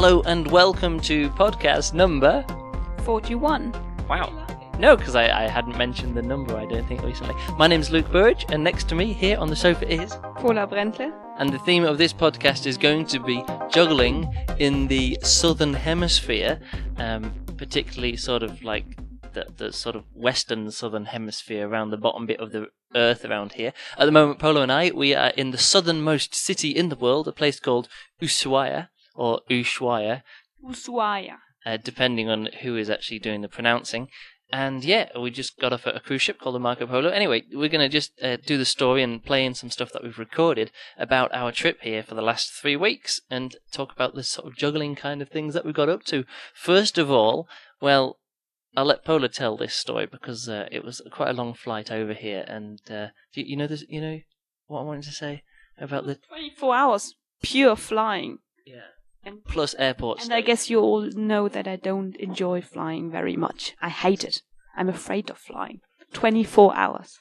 Hello and welcome to podcast number. 41. Wow. No, because I, I hadn't mentioned the number, I don't think, recently. My name's Luke Burridge, and next to me here on the sofa is. Paula Brentle. And the theme of this podcast is going to be juggling in the southern hemisphere, um, particularly sort of like the, the sort of western southern hemisphere around the bottom bit of the earth around here. At the moment, Polo and I, we are in the southernmost city in the world, a place called Ushuaia, or Ushuaia, Ushuaia. uh, depending on who is actually doing the pronouncing. And yeah, we just got off a cruise ship called the Marco Polo. Anyway, we're going to just uh, do the story and play in some stuff that we've recorded about our trip here for the last three weeks and talk about the sort of juggling kind of things that we got up to. First of all, well, I'll let Pola tell this story because uh, it was quite a long flight over here. And uh, do you, you know this? You know what I wanted to say about the 24 hours. Pure flying. yeah And, plus airports. and I guess you all know that I don't enjoy flying very much. I hate it. I'm afraid of flying. 24 hours.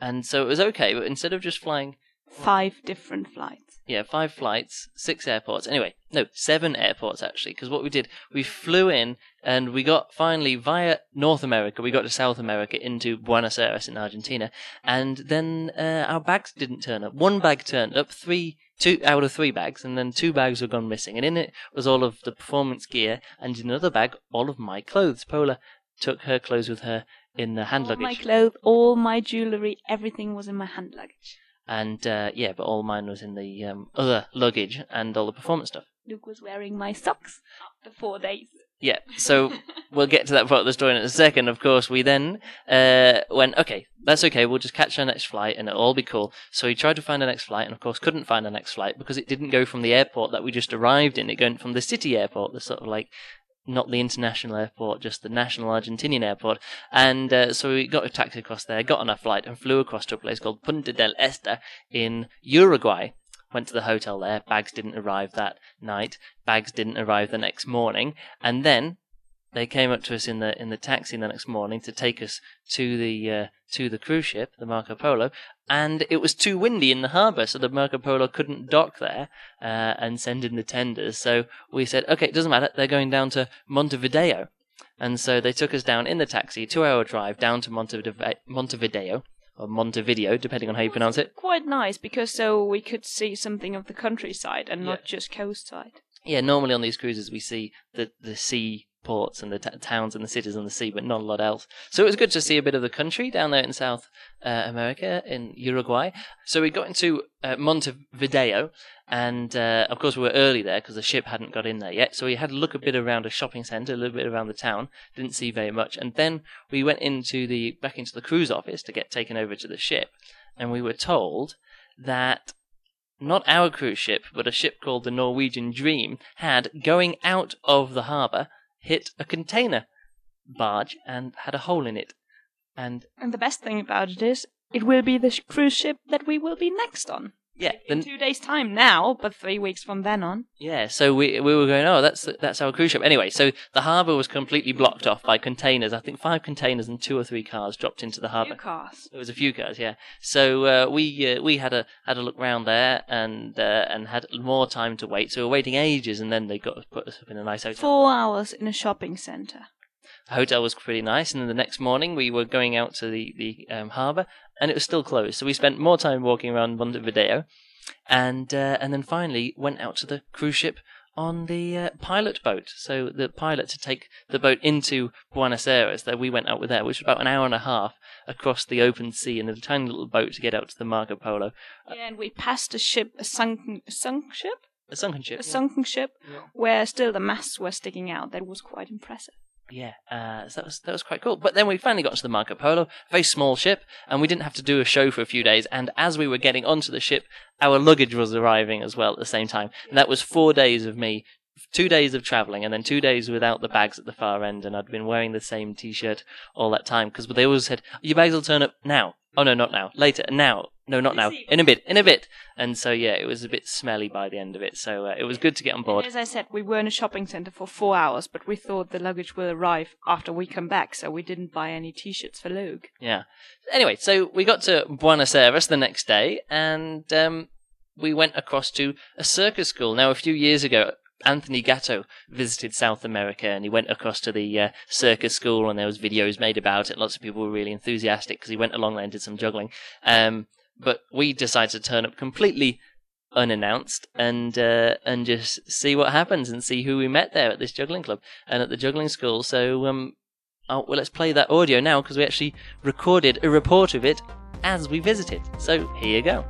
And so it was okay, but instead of just flying Five different flights. Yeah, five flights, six airports. Anyway, no, seven airports actually. Because what we did, we flew in and we got finally via North America, we got to South America into Buenos Aires in Argentina, and then uh, our bags didn't turn up. One bag turned up, three, two out of three bags, and then two bags were gone missing. And in it was all of the performance gear, and in another bag, all of my clothes. Paula took her clothes with her in the hand all luggage. my clothes, all my jewelry, everything was in my hand luggage. And uh, yeah, but all mine was in the um, other luggage and all the performance stuff. Luke was wearing my socks after four days. Yeah, so we'll get to that part of the story in a second. Of course, we then uh, went, okay, that's okay. We'll just catch our next flight and it'll all be cool. So we tried to find the next flight, and of course, couldn't find the next flight because it didn't go from the airport that we just arrived in. It went from the city airport, the sort of like not the international airport, just the national Argentinian airport. And uh, so we got a taxi across there, got on a flight, and flew across to a place called Punta del Este in Uruguay. Went to the hotel there. Bags didn't arrive that night. Bags didn't arrive the next morning. And then they came up to us in the in the taxi the next morning to take us to the uh, to the cruise ship, the Marco Polo, and it was too windy in the harbour, so the Marco Polo couldn't dock there uh, and send in the tenders. So we said, okay, it doesn't matter. They're going down to Montevideo, and so they took us down in the taxi, two-hour drive down to Montevideo, Montevideo or Montevideo, depending on how you pronounce it. Quite nice because so we could see something of the countryside and not Yeah. just coastside. Yeah, normally on these cruises we see the the sea ports and the t- towns and the cities on the sea, but not a lot else. So it was good to see a bit of the country down there in South uh, America, in Uruguay. So we got into uh, Montevideo, and uh, of course we were early there because the ship hadn't got in there yet. So we had to look a bit around a shopping centre, a little bit around the town. Didn't see very much, and then we went into the back into the cruise office to get taken over to the ship, and we were told that not our cruise ship, but a ship called the Norwegian Dream, had, going out of the harbour, hit a container barge and had a hole in it. And And the best thing about it is, it will be the cruise ship that we will be next on. Yeah, In two days' time now, but three weeks from then on. yeah. So we we were going, oh, that's that's our cruise ship. Anyway, so the harbour was completely blocked off by containers. I think five containers and two or three cars dropped into the harbour. cars. There was a few cars, yeah. So uh, we uh, we had a had a look round there and uh, and had more time to wait. So we were waiting ages, and then they got put us up in a nice hotel. Four hours in a shopping center. The hotel was pretty nice, and then the next morning we were going out to the the um, harbour, and it was still closed. So we spent more time walking around Montevideo, and uh, and then finally went out to the cruise ship on the uh, pilot boat. So the pilot to take the boat into Buenos Aires. There we went out with there, which was about an hour and a half across the open sea in a tiny little boat to get out to the Marco Polo, Yeah, and we passed a ship, a sunken, sunk ship, a sunken ship. a sunken ship, Yeah. where still the masts were sticking out. That was quite impressive. Yeah, uh, so that was that was quite cool. But then we finally got to the Marco Polo, very small ship, and we didn't have to do a show for a few days. And as we were getting onto the ship, our luggage was arriving as well at the same time. And that was four days of me, two days of traveling, and then two days without the bags at the far end. And I'd been wearing the same T-shirt all that time because they always said, "Your bags will turn up now." Oh no, not now. Later. Now. No, not now. In a bit. In a bit. And so yeah, it was a bit smelly by the end of it. So uh, it was good to get on board. As I said, we were in a shopping center for four hours, but we thought the luggage will arrive after we come back, so we didn't buy any t-shirts for Luke. Yeah. Anyway, so we got to Buenos Aires the next day, and um, we went across to a circus school. Now, a few years ago, Anthony Gatto visited South America and he went across to the uh, circus school and there was videos made about it. Lots of people were really enthusiastic because he went along there and did some juggling. Um, but we decided to turn up completely unannounced and uh, and just see what happens and see who we met there at this juggling club and at the juggling school. So um, oh, well, let's play that audio now because we actually recorded a report of it as we visited. So here you go.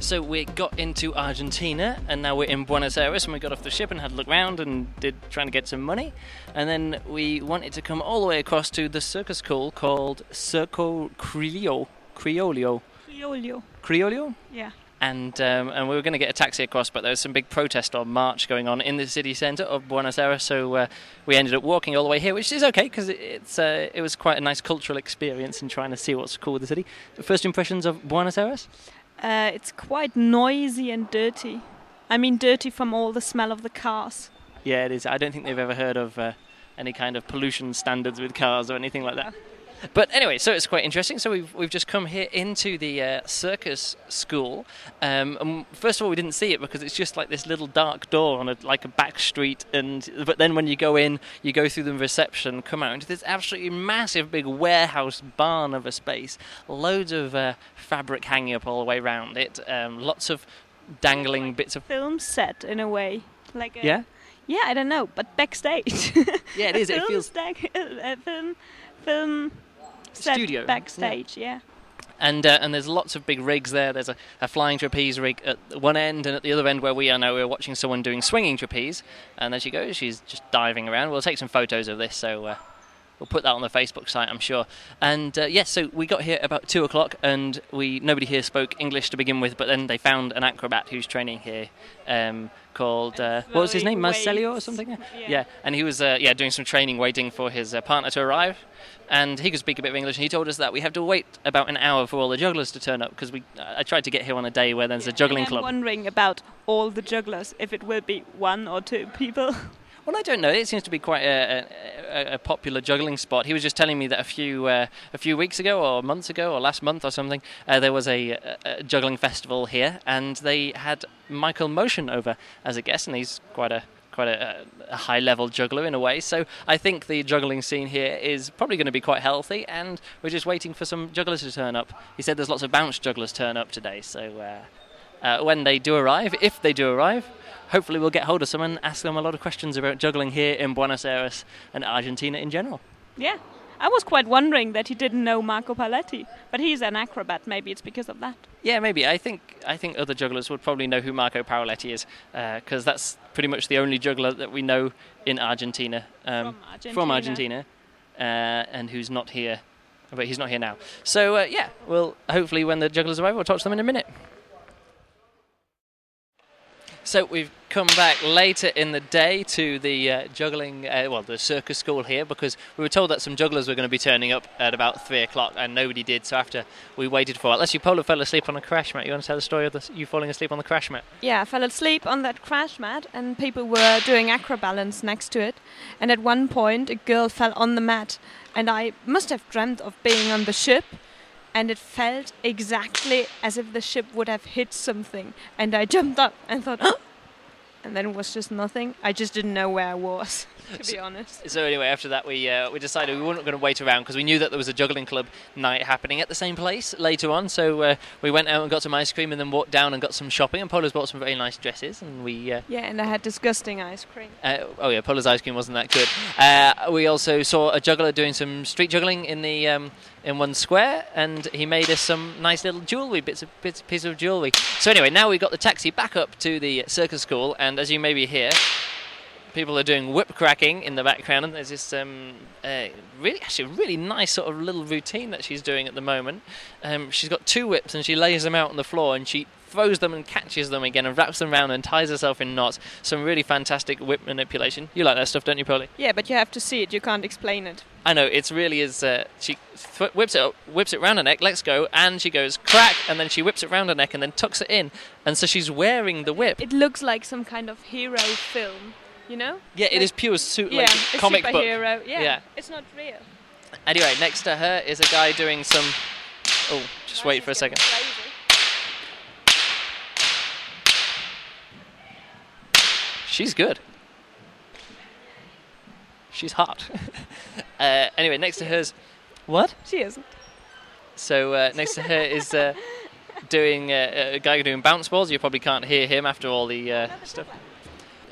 So we got into Argentina, and now we're in Buenos Aires, and we got off the ship and had a look around and did trying to get some money, and then we wanted to come all the way across to the circus school called Circo Criollo, Criollo, Criollo. Criollo, Yeah. and um, and we were going to get a taxi across, but there was some big protest or march going on in the city centre of Buenos Aires, so uh, we ended up walking all the way here, which is okay because it, it's uh, it was quite a nice cultural experience in trying to see what's cool with the city. First impressions of Buenos Aires? Uh, it's quite noisy and dirty. I mean, dirty from all the smell of the cars. Yeah, it is. I don't think they've ever heard of uh, any kind of pollution standards with cars or anything like that. But anyway, so it's quite interesting. So we've we've just come here into the uh, circus school. Um, and first of all, we didn't see it because it's just like this little dark door on a like a back street. And but then when you go in, you go through the reception, come out into this absolutely massive, big warehouse barn of a space. Loads of uh, fabric hanging up all the way around it. Um, lots of dangling bits of Film set in a way, like a, yeah. yeah. I don't know, but backstage. Yeah, it is. It feels stag- a film, film Studio, backstage. Yeah. And uh, and there's lots of big rigs there. There's a, a flying trapeze rig at one end, and at the other end where we are now, we're watching someone doing swinging trapeze. And there she goes. She's just diving around. We'll take some photos of this, so uh, we'll put that on the Facebook site, I'm sure. And uh, yes, so we got here about two o'clock, and we nobody here spoke English to begin with, but then they found an acrobat who's training here. Um, called uh, what was his name Marcelio or something Yeah. and he was uh, yeah doing some training waiting for his uh, partner to arrive and he could speak a bit of English and he told us that we have to wait about an hour for all the jugglers to turn up because we I tried to get here on a day where there's a juggling and I'm club wondering about all the jugglers, if it will be one or two people. Well, I don't know. It seems to be quite a, a, a popular juggling spot. He was just telling me that a few uh, a few weeks ago, or months ago, or last month, or something, uh, there was a, a, a juggling festival here, and they had Michael Moschen over as a guest, and he's quite a quite a, a high level juggler in a way. So I think the juggling scene here is probably going to be quite healthy, and we're just waiting for some jugglers to turn up. He said there's lots of bounce jugglers turn up today, so. Uh, uh, when they do arrive, if they do arrive, hopefully we'll get hold of some and ask them a lot of questions about juggling here in Buenos Aires and Argentina in general. Yeah. I was quite wondering that he didn't know Marco Paletti, but he's an acrobat. Maybe it's because of that. Yeah, maybe. I think I think other jugglers would probably know who Marco Paletti is because that's pretty much the only juggler that we know in Argentina. Um, From Argentina. From Argentina, uh, and who's not here. But he's not here now. So uh, yeah, well, hopefully when the jugglers arrive, we'll talk to them in a minute. So we've come back later in the day to the uh, juggling, uh, well, the circus school here because we were told that some jugglers were going to be turning up at about three o'clock, and nobody did. So after we waited for, it unless you Polo fell asleep on a crash mat, you want to tell the story of the, you falling asleep on the crash mat? Yeah, I fell asleep on that crash mat, and people were doing acrobalance next to it. And at one point, a girl fell on the mat, and I must have dreamt of being on the ship. And it felt exactly as if the ship would have hit something. And I jumped up and thought, oh! and then it was just nothing. I just didn't know where I was, to be honest. So anyway, after that, we uh, we decided we weren't going to wait around because we knew that there was a juggling club night happening at the same place later on. So uh, we went out and got some ice cream, and then walked down and got some shopping. And Polo's bought some very nice dresses, and we. Uh, Yeah, and I had disgusting ice cream. uh, oh yeah, Polo's ice cream wasn't that good. Uh, we also saw a juggler doing some street juggling in the um, in one square, and he made us some nice little jewellery bits of bits piece of jewellery. So anyway, now we got the taxi back up to the circus school, and as you maybe hear, people are doing whip cracking in the background, and there's this um, uh, really actually really nice sort of little routine that she's doing at the moment. Um, she's got two whips, and she lays them out on the floor, and she throws them and catches them again, and wraps them around and ties herself in knots. Some really fantastic whip manipulation. You like that stuff, don't you, Polly? Yeah, but you have to see it. You can't explain it. I know it's really is. Uh, she th- whips it, up, whips it round her neck. Let's go, and she goes crack, and then she whips it round her neck, and then tucks it in, and so she's wearing the whip. It looks like some kind of hero film, you know? yeah, it is pure suit, yeah, like a comic book. Yeah, Yeah. it's not real. Anyway, next to her is a guy doing some Oh, just wait for a second. She's good. She's hot. uh, anyway, next to hers. What? She isn't. So uh, next to her is uh, doing uh, a guy doing bounce balls. You probably can't hear him after all the uh, stuff.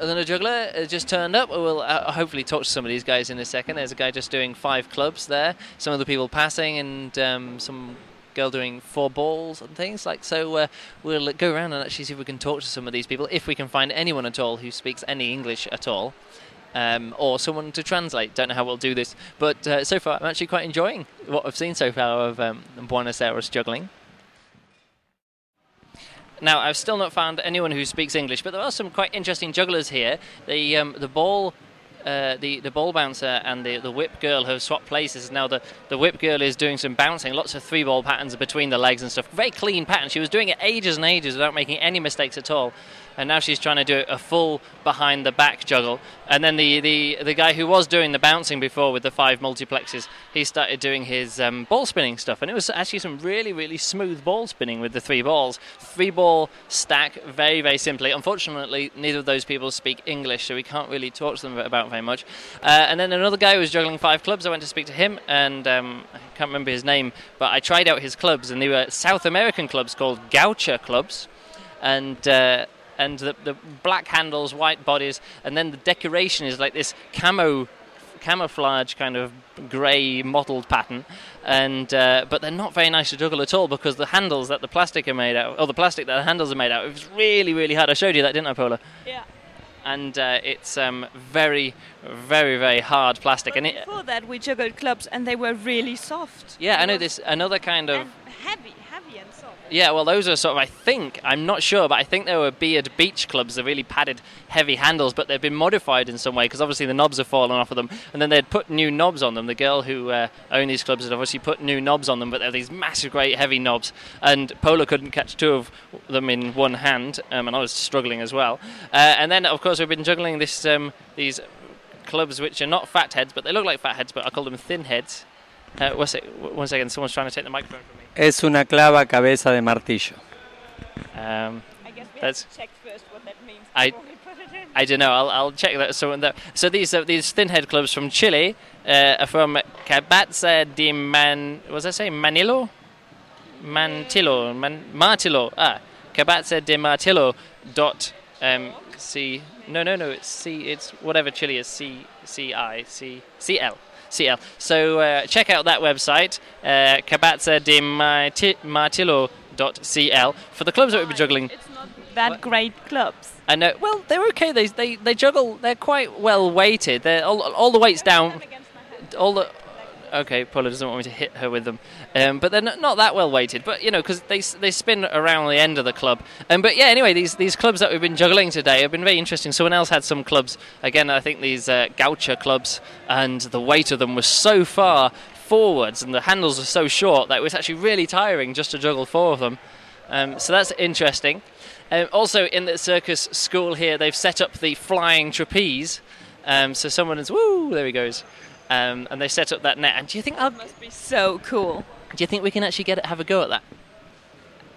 Then a juggler uh, just turned up. We'll uh, hopefully talk to some of these guys in a second. There's a guy just doing five clubs there. Some of the people passing and um, some girl doing four balls and things like so. Uh, we'll go around and actually see if we can talk to some of these people, if we can find anyone at all who speaks any English at all. Um, or someone to translate. Don't know how we'll do this, but uh, so far I'm actually quite enjoying what I've seen so far of um, Buenos Aires juggling. Now, I've still not found anyone who speaks English, but there are some quite interesting jugglers here. The um, the ball. Uh, the the ball bouncer and the the whip girl have swapped places. Now the, the whip girl is doing some bouncing, lots of three ball patterns between the legs and stuff. Very clean pattern. She was doing it ages and ages without making any mistakes at all and now she's trying to do a full behind the back juggle. And then the, the, the guy who was doing the bouncing before with the five multiplexes, he started doing his um, ball spinning stuff, and it was actually some really really smooth ball spinning with the three balls, three ball stack, very very simply. Unfortunately, neither of those people speak English, so we can't really talk to them about very much. Uh, and then another guy who was juggling five clubs. I went to speak to him, and um, I can't remember his name, but I tried out his clubs, and they were South American clubs called Gaucha clubs, and uh, and the, the black handles, white bodies, and then the decoration is like this camo camouflage kind of grey mottled pattern and uh, but they're not very nice to juggle at all because the handles that the plastic are made out or the plastic that the handles are made out of is really really hard I showed you that didn't I Paula Yeah. and uh, it's um, very very very hard plastic and it Before that, we juggled clubs, and they were really soft. yeah I know this another kind of heavy, heavy and soft. Yeah, well, those are sort of, I think, I'm not sure, but I think they were Beard Beach clubs, the really padded, heavy handles, but they've been modified in some way because obviously the knobs have fallen off of them, and then they'd put new knobs on them. The girl who uh, owned these clubs had obviously put new knobs on them, but they're these massive, great, heavy knobs, and Pola couldn't catch two of them in one hand, um, and I was struggling as well. Uh, and then, of course, we've been juggling this um, these clubs which are not fat heads, but they look like fat heads, but I call them thin heads. Uh, one, sec- one second, someone's trying to take the microphone from me. Es una clava cabeza de martillo. Um, I guess we That's- have to check first what that means I- we put it in. I don't know. I'll, I'll check that. So, that, so these uh, these thin head clubs from Chile uh, are from Cabaza de Man. Was I say Manilo? Mantillo, Man, Martillo. Ah, Cabaza de Martillo. Dot um, C. No, no, no. It's C. It's whatever Chile is. C. C. I. C. C. L. CL. So uh, check out that website, uh, Cabaza de Marti- Martillo.cl, for the clubs that we'll be juggling. It's not that great clubs. I know. Well, they're okay. They they they juggle. They're quite well weighted. They're all, all the weights down. All the. Okay, Paula doesn't want me to hit her with them, um, but they're not, not that well weighted. But you know, because they they spin around the end of the club. Um, but yeah, anyway, these these clubs that we've been juggling today have been very interesting. Someone else had some clubs. Again, I think these uh, clubs, and the weight of them was so far forwards, and the handles are so short that it was actually really tiring just to juggle four of them. Um, so that's interesting. Um, also, in the circus school here, they've set up the flying trapeze. Um, so someone is woo, there he goes, um, and they set up that net. And do you think I'll, Must be so cool. Do you think we can actually get it, have a go at that?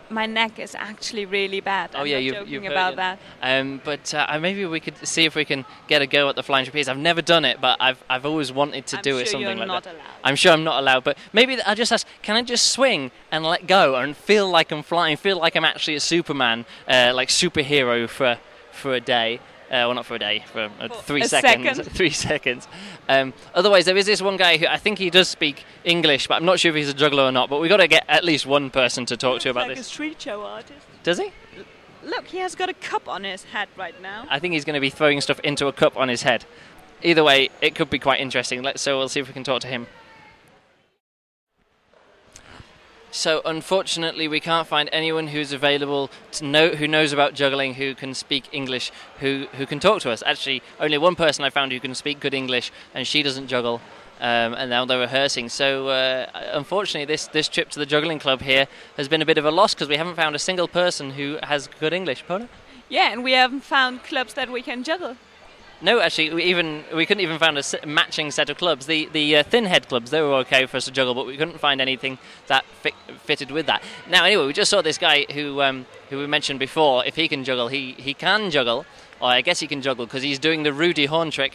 My neck is actually really bad. Oh I'm yeah, not you've, joking you've about that. Um, but uh, maybe we could see if we can get a go at the flying trapeze. I've never done it, but I've I've always wanted to I'm do sure it. Something you're like not that. allowed. I'm sure I'm not allowed, but maybe I'll just ask, can I just swing and let go and feel like I'm flying, feel like I'm actually a Superman, uh, like superhero for for a day? Uh, well, not for a day, for uh, three seconds. second. Three seconds. Um, otherwise, there is this one guy who I think he does speak English, but I'm not sure if he's a juggler or not. But we've got to get at least one person to talk to about like this. a street show artist. Does he? Look, he has got a cup on his head right now. I think he's going to be throwing stuff into a cup on his head. Either way, it could be quite interesting. Let's so we'll see if we can talk to him. So unfortunately, we can't find anyone who's available to know who knows about juggling, who can speak English, who who can talk to us. Actually, only one person I found who can speak good English, and she doesn't juggle. Um, and now they're rehearsing. So uh, unfortunately, this this trip to the juggling club here has been a bit of a loss because we haven't found a single person who has good English. Paula? Yeah, and we haven't found clubs that we can juggle. No, actually, we even we couldn't even find a matching set of clubs. The the uh, thin head clubs they were okay for us to juggle, but we couldn't find anything that fit, fitted with that. Now, anyway, we just saw this guy who um, who we mentioned before. If he can juggle, he he can juggle. Or I guess he can juggle because he's doing the Rudy Horn trick.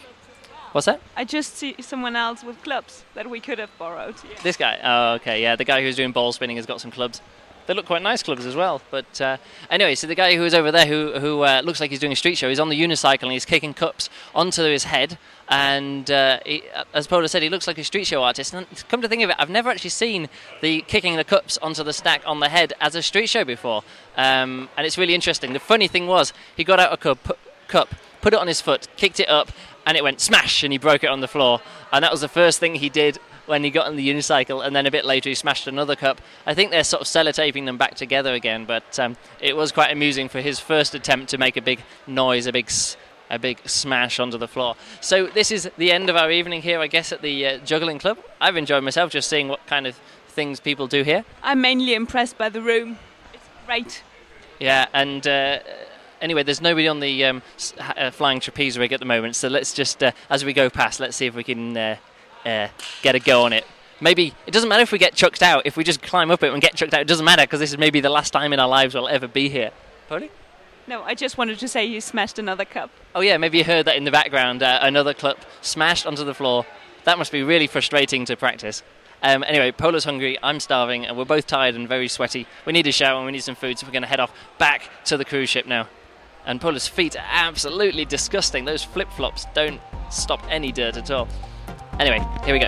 What's that? I just see someone else with clubs that we could have borrowed. Yeah. This guy. Oh, okay, yeah. The guy who's doing ball spinning has got some clubs. They look quite nice clubs as well. But uh, anyway, so the guy who is over there, who who uh, looks like he's doing a street show, he's on the unicycle and he's kicking cups onto his head. And uh, he, as Paula said, he looks like a street show artist. And come to think of it, I've never actually seen the kicking the cups onto the stack on the head as a street show before. Um, and it's really interesting. The funny thing was, he got out a cup, cup, put it on his foot, kicked it up, and it went smash, and he broke it on the floor. And that was the first thing he did when he got on the unicycle, and then a bit later he smashed another cup. I think they're sort of sellotaping them back together again, but um, it was quite amusing for his first attempt to make a big noise, a big s- a big smash onto the floor. So this is the end of our evening here, I guess, at the uh, juggling club. I've enjoyed myself just seeing what kind of things people do here. I'm mainly impressed by the room. It's great. Yeah, and uh, anyway, there's nobody on the um, uh, flying trapeze rig at the moment, so let's just, uh, as we go past, let's see if we can uh, get a go on it. Maybe it doesn't matter if we get chucked out. If we just climb up it and get chucked out, it doesn't matter because this is maybe the last time in our lives we'll ever be here. Polly? No, I just wanted to say you smashed another cup. Oh yeah, maybe you heard that in the background. Uh, another cup smashed onto the floor. That must be really frustrating to practice. Um, anyway, Pola's hungry, I'm starving, and we're both tired and very sweaty. We need a shower and we need some food, so we're going to head off back to the cruise ship now. And Pola's feet are absolutely disgusting. Those flip flops don't stop any dirt at all. Anyway, here we go.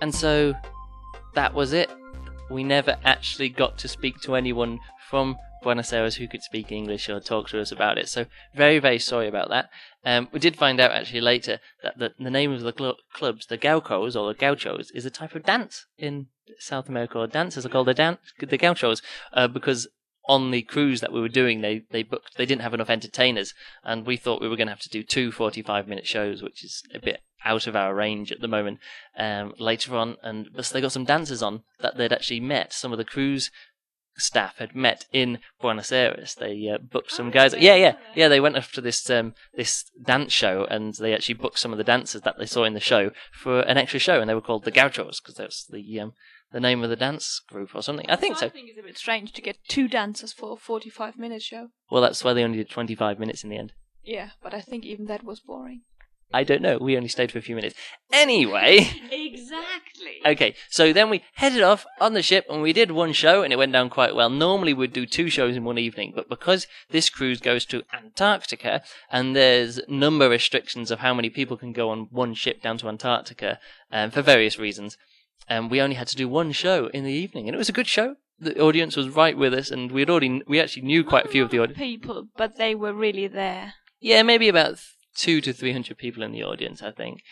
And so that was it. We never actually got to speak to anyone from Buenos Aires who could speak English or talk to us about it. So very, very sorry about that. Um, we did find out actually later that the, the name of the cl- clubs, the Gauchos or the Gauchos, is a type of dance in South America. Or dancers are called the, dan- the Gauchos uh, because on the cruise that we were doing, they, they booked they didn't have enough entertainers, and we thought we were going to have to do two 45 minute shows, which is a bit out of our range at the moment. Um, later on, and but they got some dancers on that they'd actually met. Some of the cruise staff had met in Buenos Aires. They uh, booked some guys. Yeah, yeah, yeah. They went off to this um, this dance show, and they actually booked some of the dancers that they saw in the show for an extra show, and they were called the Gauchos because that's the um, the name of the dance group or something. I think so. I think it's a bit strange to get two dancers for a 45 minute show. Well, that's why they only did 25 minutes in the end. Yeah, but I think even that was boring. I don't know. We only stayed for a few minutes. Anyway, Exactly. okay. So then we headed off on the ship and we did one show and it went down quite well. Normally we'd do two shows in one evening, but because this cruise goes to Antarctica and there's number restrictions of how many people can go on one ship down to Antarctica um, for various reasons, um, we only had to do one show in the evening and it was a good show. The audience was right with us and we'd already, we actually knew quite a few of the audience. people, but they were really there. Yeah, maybe about two to three hundred people in the audience. I think.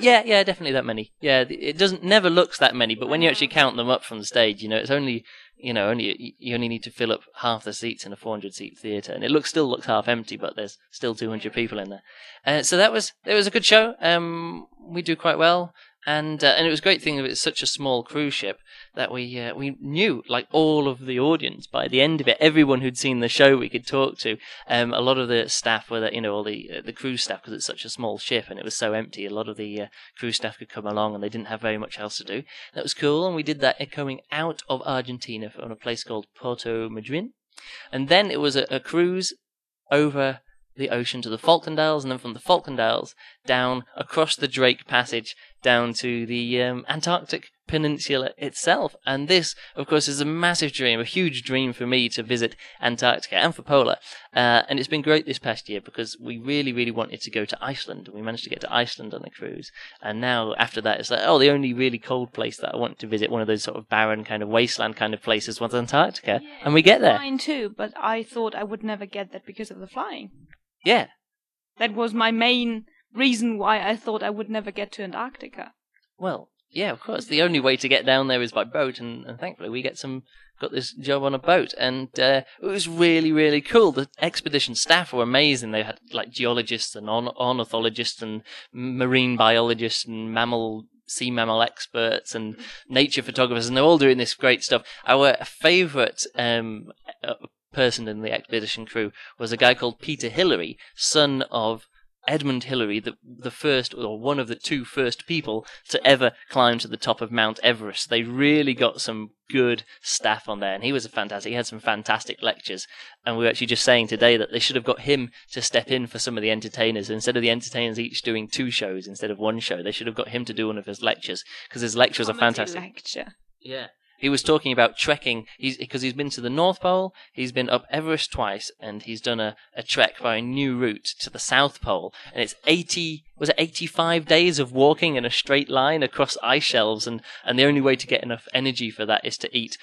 Yeah, yeah, definitely that many. Yeah, it doesn't never looks that many, but when you actually count them up from the stage, you know, it's only you know only you only need to fill up half the seats in a four hundred seat theatre, and it looks still looks half empty, but there's still two hundred people in there. Uh, so that was it was a good show. Um, we do quite well. And uh, and it was a great thing that it's such a small cruise ship that we uh, we knew like all of the audience by the end of it. Everyone who'd seen the show we could talk to. Um, a lot of the staff were that you know all the uh, the cruise staff because it's such a small ship and it was so empty. A lot of the uh, cruise staff could come along and they didn't have very much else to do. That was cool, and we did that coming out of Argentina from a place called Porto Madryn, and then it was a, a cruise over the ocean to the Falkland Isles, and then from the Falkland Isles down across the Drake Passage down to the um, Antarctic Peninsula itself. And this, of course, is a massive dream, a huge dream for me to visit Antarctica and for Polar. Uh, and it's been great this past year because we really, really wanted to go to Iceland, and we managed to get to Iceland on the cruise. And now, after that, it's like, oh, the only really cold place that I want to visit, one of those sort of barren kind of wasteland kind of places, was Antarctica. and we get there. Mine too, but I thought I would never get that because of the flying. Yeah, That was my main reason why I thought I would never get to Antarctica. Well, yeah, of course. The only way to get down there is by boat, and, and thankfully we get some got this job on a boat, and uh, it was really really cool. The expedition staff were amazing. They had like geologists and orn- ornithologists and marine biologists and mammal sea mammal experts and nature photographers, and they're all doing this great stuff. Our favourite um, uh, person in the expedition crew was a guy called Peter Hillary, son of Edmund Hillary, the the first or one of the two first people to ever climb to the top of Mount Everest. They really got some good staff on there, and he was a fantastic. He had some fantastic lectures, and we were actually just saying today that they should have got him to step in for some of the entertainers instead of the entertainers each doing two shows instead of one show. They should have got him to do one of his lectures because his lectures are fantastic. Lecture. Yeah. He was talking about trekking. He's because he's been to the North Pole, he's been up Everest twice, and he's done a, a trek by a new route to the South Pole. And it's eighty was it eighty five days of walking in a straight line across ice shelves, and and the only way to get enough energy for that is to eat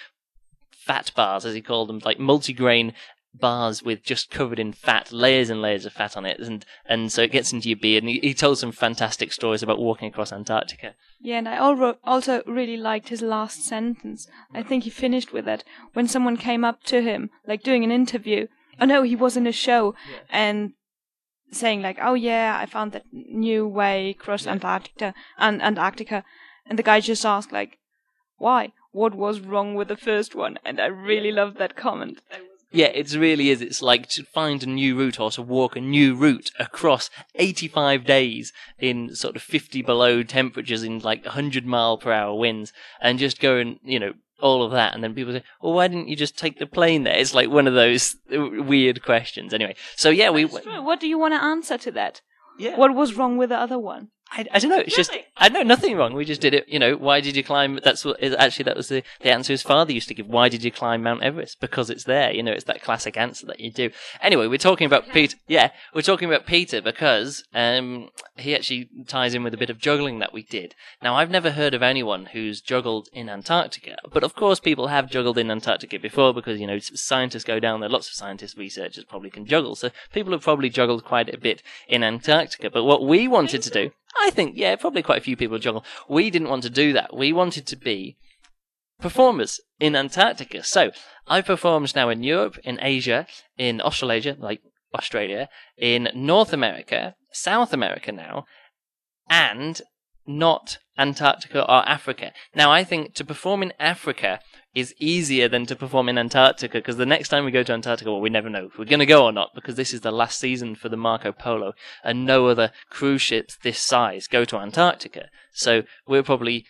fat bars, as he called them, like multigrain bars with just covered in fat, layers and layers of fat on it, and and so it gets into your beard. And he, he told some fantastic stories about walking across Antarctica. Yeah, and I also really liked his last sentence. I think he finished with it when someone came up to him, like doing an interview. Oh no, he was in a show and saying like, "Oh yeah, I found that new way across Antarctica and Antarctica," and the guy just asked like, "Why? What was wrong with the first one?" And I really loved that comment. Yeah, it really is. It's like to find a new route or to walk a new route across 85 days in sort of 50 below temperatures in like 100 mile per hour winds and just go and, you know, all of that. And then people say, well, why didn't you just take the plane there? It's like one of those weird questions. Anyway, so yeah, we. What do you want to answer to that? Yeah. What was wrong with the other one? I, I don't know. It's just I know nothing wrong. We just did it. You know, why did you climb? That's what is- actually that was the, the answer his father used to give. Why did you climb Mount Everest? Because it's there. You know, it's that classic answer that you do. Anyway, we're talking about Peter. Yeah, we're talking about Peter because um he actually ties in with a bit of juggling that we did. Now I've never heard of anyone who's juggled in Antarctica, but of course people have juggled in Antarctica before because you know scientists go down there. Lots of scientists, researchers probably can juggle. So people have probably juggled quite a bit in Antarctica. But what we wanted to do. I think, yeah, probably quite a few people juggle. We didn't want to do that. We wanted to be performers in Antarctica. So I've performed now in Europe, in Asia, in Australasia, like Australia, in North America, South America now, and not Antarctica or Africa. Now, I think to perform in Africa is easier than to perform in Antarctica because the next time we go to Antarctica, well, we never know if we're going to go or not because this is the last season for the Marco Polo and no other cruise ships this size go to Antarctica. So we're probably,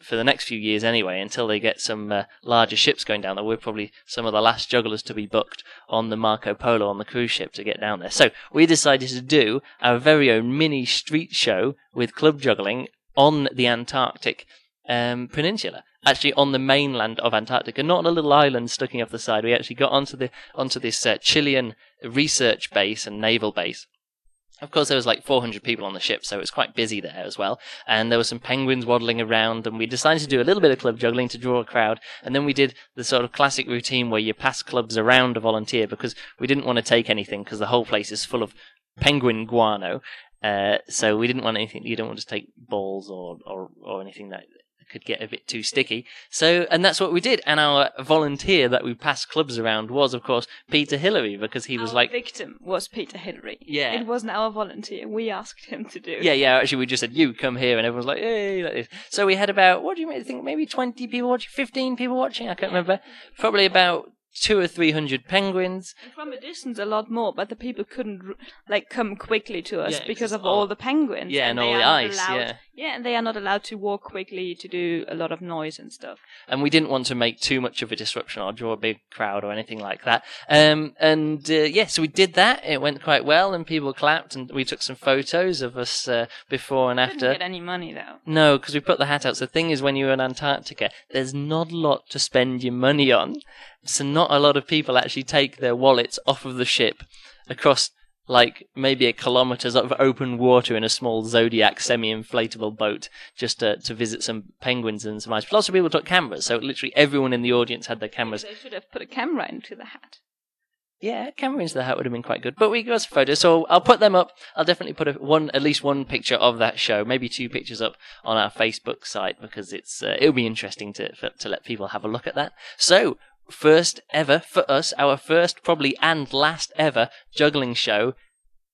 for the next few years anyway, until they get some uh, larger ships going down there, we're probably some of the last jugglers to be booked on the Marco Polo on the cruise ship to get down there. So we decided to do our very own mini street show with club juggling on the Antarctic um, peninsula. Actually, on the mainland of Antarctica, not on a little island sticking off the side. We actually got onto the onto this uh, Chilean research base and naval base. Of course, there was like 400 people on the ship, so it was quite busy there as well. And there were some penguins waddling around, and we decided to do a little bit of club juggling to draw a crowd. And then we did the sort of classic routine where you pass clubs around a volunteer because we didn't want to take anything because the whole place is full of penguin guano. Uh, so we didn't want anything. You don't want to take balls or, or, or anything that could get a bit too sticky. So, and that's what we did. And our volunteer that we passed clubs around was, of course, Peter Hillary because he was our like, victim was Peter Hillary. Yeah. It wasn't our volunteer. We asked him to do. yeah, yeah. Actually, we just said, "You come here," and everyone was like, "Hey!" Like this. So we had about what do you think? Maybe twenty people watching, fifteen people watching. I can't remember. Probably about two or three hundred penguins. And from a distance, a lot more, but the people couldn't like come quickly to us Yeah, because of all- all the penguins. Yeah, and they all the ice, allowed- yeah. Yeah, and they are not allowed to walk quickly to do a lot of noise and stuff. and we didn't want to make too much of a disruption or draw a big crowd or anything like that. Um, and uh, yeah, so we did that. It went quite well, and people clapped, and we took some photos of us uh, before and after. Didn't get any money though. No, because we put the hat out. So the thing is, when you're in Antarctica, there's not a lot to spend your money on. So not a lot of people actually take their wallets off of the ship across like maybe a kilometres of open water in a small Zodiac semi-inflatable boat just to, to visit some penguins and some ice. But lots of people took cameras, so literally everyone in the audience had their cameras. They should have put a camera into the hat. Yeah, camera into the hat would have been quite good. But we got some photos, so I'll put them up. I'll definitely put a, one, at least one picture of that show, maybe two pictures up on our Facebook site because it's uh, it'll be interesting to for, to let people have a look at that. So first ever for us, our first probably and last ever juggling show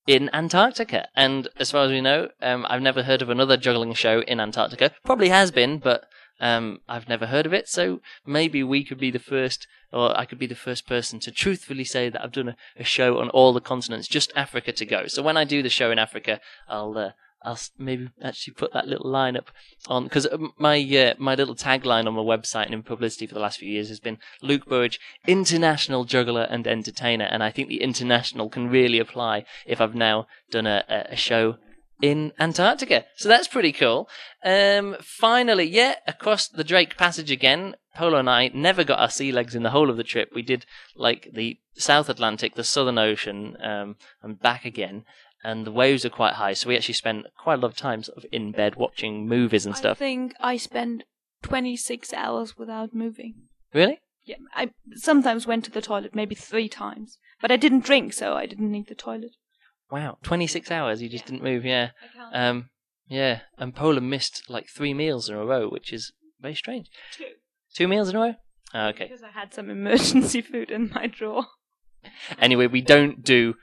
in Antarctica. And as far as we know, um, I've never heard of another juggling show in Antarctica. Probably has been, but um, I've never heard of it. So maybe we could be the first, or I could be the first person to truthfully say that I've done a, a show on all the continents, just Africa to go. So when I do the show in Africa, I'll. Uh, I'll maybe actually put that little line up on because my uh, my little tagline on my website and in publicity for the last few years has been Luke Burridge, international juggler and entertainer, and I think the international can really apply if I've now done a, a a show in Antarctica. So that's pretty cool. Um, finally, yeah, across the Drake Passage again. Polo and I never got our sea legs in the whole of the trip. We did like the South Atlantic, the Southern Ocean, um, and back again. And the waves are quite high, so we actually spent quite a lot of time sort of in bed watching movies and stuff. I think I spent 26 hours without moving. Really? Yeah, I sometimes went to the toilet maybe three times, but I didn't drink, so I didn't need the toilet. Wow, 26 hours, you just didn't move, yeah. I can't. Um, yeah, and Pola missed like three meals in a row, which is very strange. Two. Two meals in a row? Ah, okay. Because I had some emergency food in my drawer. Anyway, we don't do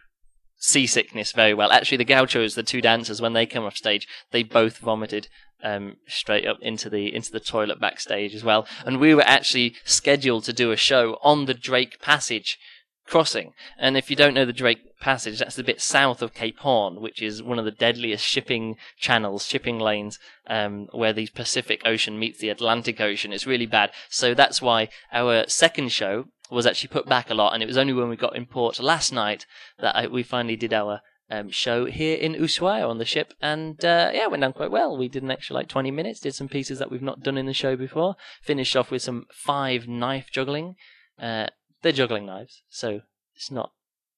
seasickness very well. Actually, the gauchos, the two dancers, when they come off stage, they both vomited um, straight up into the into the toilet backstage as well. And we were actually scheduled to do a show on the Drake Passage crossing. And if you don't know the Drake Passage, that's the bit south of Cape Horn, which is one of the deadliest shipping channels, shipping lanes, um, where the Pacific Ocean meets the Atlantic Ocean. It's really bad. So that's why our second show was actually put back a lot, and it was only when we got in port last night that I, we finally did our um, show here in Ushuaia on the ship, and uh, yeah, it went down quite well. We did an extra like 20 minutes, did some pieces that we've not done in the show before, finished off with some five knife juggling. Uh, they're juggling knives, so it's not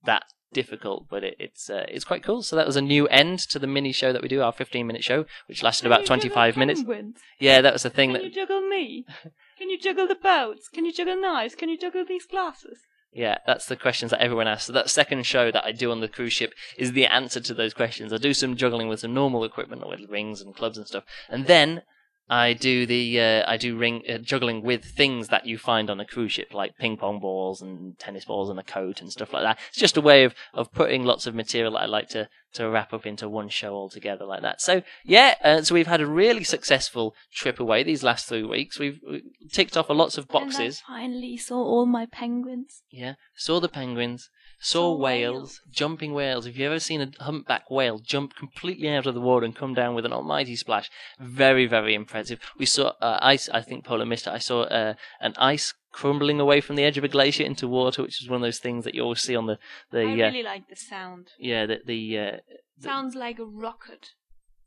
that difficult, but it, it's uh, it's quite cool. So that was a new end to the mini show that we do, our 15 minute show, which lasted Can about 25 minutes. penguins? Yeah, that was the thing Can that you juggle me? Can you juggle the boats? Can you juggle knives? Can you juggle these glasses? Yeah, that's the questions that everyone asks. So that second show that I do on the cruise ship is the answer to those questions. I do some juggling with some normal equipment, with rings and clubs and stuff, and then I do the uh, I do ring uh, juggling with things that you find on a cruise ship, like ping pong balls and tennis balls and a coat and stuff like that. It's just a way of, of putting lots of material that I like to to wrap up into one show altogether like that. So yeah, uh, so we've had a really successful trip away these last three weeks. We've, we ticked off a lots of boxes. And I finally saw all my penguins. Yeah, saw the penguins, saw whales, jumping whales. Have you ever seen a humpback whale jump completely out of the water and come down with an almighty splash? Very, very impressive. We saw uh, ice. I think Polo missed it. I saw uh, an ice crumbling away from the edge of a glacier into water, which is one of those things that you always see on the the I uh, really like the sound. yeah the the. Uh, the- Sounds like a rocket.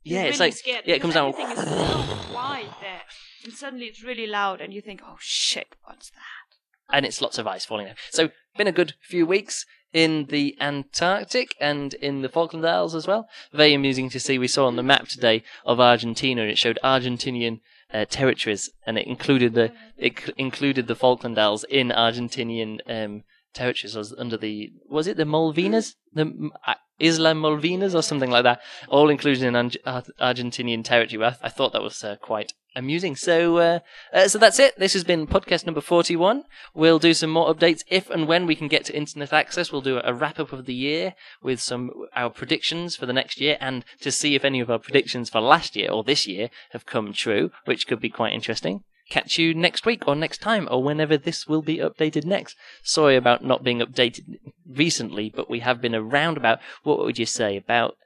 yeah, You're it's really like scared yeah, it comes down. Everything is so quiet there, and suddenly it's really loud, and you think, "Oh shit, what's that?" and it's lots of ice falling down. So, been a good few weeks in the Antarctic and in the Falkland Isles as well. Very amusing to see. We saw on the map today of Argentina, and it showed Argentinian uh, territories, and it included the it included the Falkland Isles in Argentinian um, territories. Was under the was it the Malvinas, the uh, Isla Malvinas, or something like that, all included in Ar- Argentinian territory. I, I thought that was uh, quite amusing. So, uh, uh, so that's it. This has been podcast number forty-one. We'll do some more updates if and when we can get to internet access. We'll do a wrap up of the year with some our predictions for the next year and to see if any of our predictions for last year or this year have come true, which could be quite interesting. Catch you next week or next time or whenever this will be updated next. Sorry about not being updated recently, but we have been around about what would you say about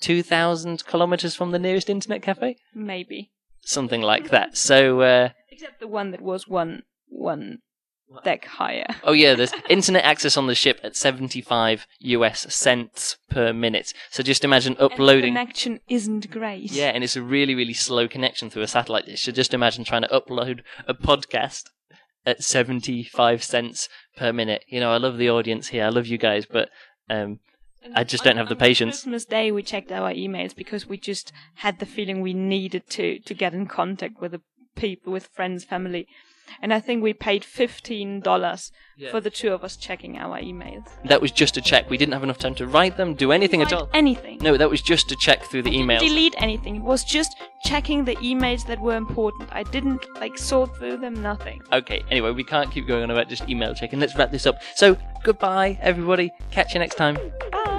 2,000 kilometers from the nearest internet cafe? Maybe, Something like that. So, uh, except the one that was one one deck higher. Oh yeah, there's internet access on the ship at 75 US cents per minute. So just imagine uploading. connection isn't great. Yeah, and it's a really, really slow connection through a satellite dish. So just imagine trying to upload a podcast at 75 cents per minute. You know, I love the audience here. I love you guys, but um, I just don't have the on patience. Christmas Day, we checked our emails because we just had the feeling we needed to to get in contact with the people, with friends, family, and I think we paid fifteen dollars for the two of us checking our emails. that was just a check. We didn't have enough time to write them, do anything at all. Anything. No, that was just to check through the emails. delete anything. It was just checking the emails that were important. I didn't like sort through them. Nothing. Okay, anyway, we can't keep going on about just email checking. Let's wrap this up. So, goodbye, everybody. Catch you next time. Bye.